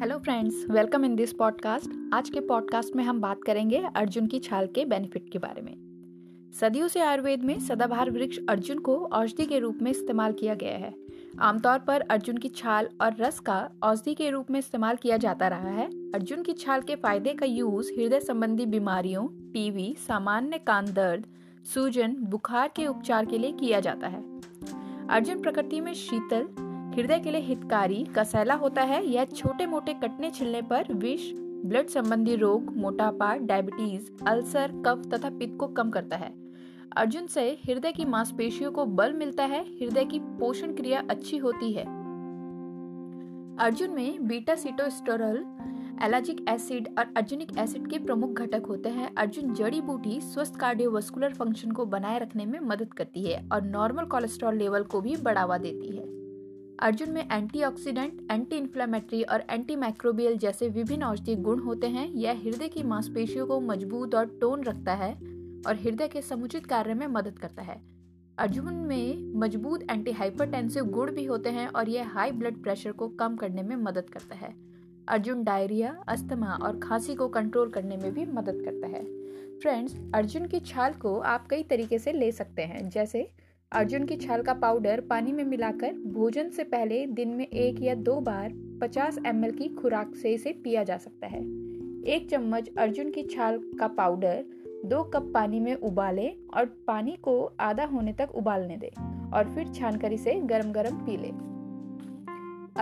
Hello friends welcome in this podcast आज के podcast में हम बात करेंगे अर्जुन की छाल के बेनिफिट के बारे में। सदियों से आयुर्वेद में सदाबहार वृक्ष अर्जुन को औषधि के रूप में इस्तेमाल किया गया है। आमतौर पर अर्जुन की छाल और रस का औषधि के रूप में इस्तेमाल किया जाता रहा है। अर्जुन की छाल के फ़ायदे का यूज़ हृदय संबंधी बीमारियों टीवी सामान्य कान दर्द, सूजन, बुखार के उपचार के लिए किया जाता है। अर्जुन प्रकृति में शीतल हृदय के लिए हितकारी कसैला होता है यह छोटे मोटे कटने छिलने पर विष, ब्लड संबंधी रोग, मोटापा, डायबिटीज़, अल्सर, कफ तथा पित्त को कम करता है। अर्जुन से हृदय की मांसपेशियों को बल मिलता है, हृदय की पोषण क्रिया अच्छी होती है। अर्जुन में बीटा सीटोस्टोरल एलाजिक एसिड और अर्जुनिक एसिड के प्रमुख घटक होते हैं। अर्जुन जड़ी बूटी स्वस्थ कार्डियोवास्कुलर फ़ंक्शन को बनाए रखने में मदद करती है और नॉर्मल कोलेस्ट्रॉल लेवल को भी बढ़ावा देती है। अर्जुन में एंटीऑक्सीडेंट, एंटी इन्फ्लेमेटरी और एंटी माइक्रोबियल जैसे विभिन्न औषधीय गुण होते हैं। यह हृदय की मांसपेशियों को मज़बूत और टोन रखता है और हृदय के समुचित कार्य में मदद करता है। अर्जुन में मज़बूत एंटी हाइपरटेंसिव गुण भी होते हैं और यह हाई ब्लड प्रेशर को कम करने में मदद करता है। अर्जुन डायरिया अस्थमा और खांसी को कंट्रोल करने में भी मदद करता है। फ्रेंड्स अर्जुन की छाल को आप कई तरीके से ले सकते हैं जैसे अर्जुन की छाल का पाउडर पानी में मिलाकर भोजन से पहले दिन में एक या दो बार 50 एम की खुराक से इसे पिया जा सकता है। एक चम्मच अर्जुन की छाल का पाउडर दो कप पानी में उबाले और पानी को आधा होने तक उबालने दे और फिर छानकर इसे गरम गरम पी ले।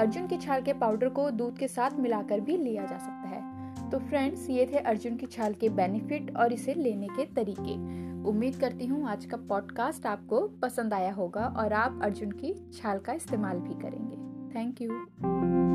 अर्जुन की छाल के पाउडर को दूध के साथ मिलाकर भी लिया जा सकता है। तो फ्रेंड्स ये थे अर्जुन की छाल के बेनिफिट और इसे लेने के तरीके। उम्मीद करती हूँ आज का पॉडकास्ट आपको पसंद आया होगा और आप अर्जुन की छाल का इस्तेमाल भी करेंगे। Thank you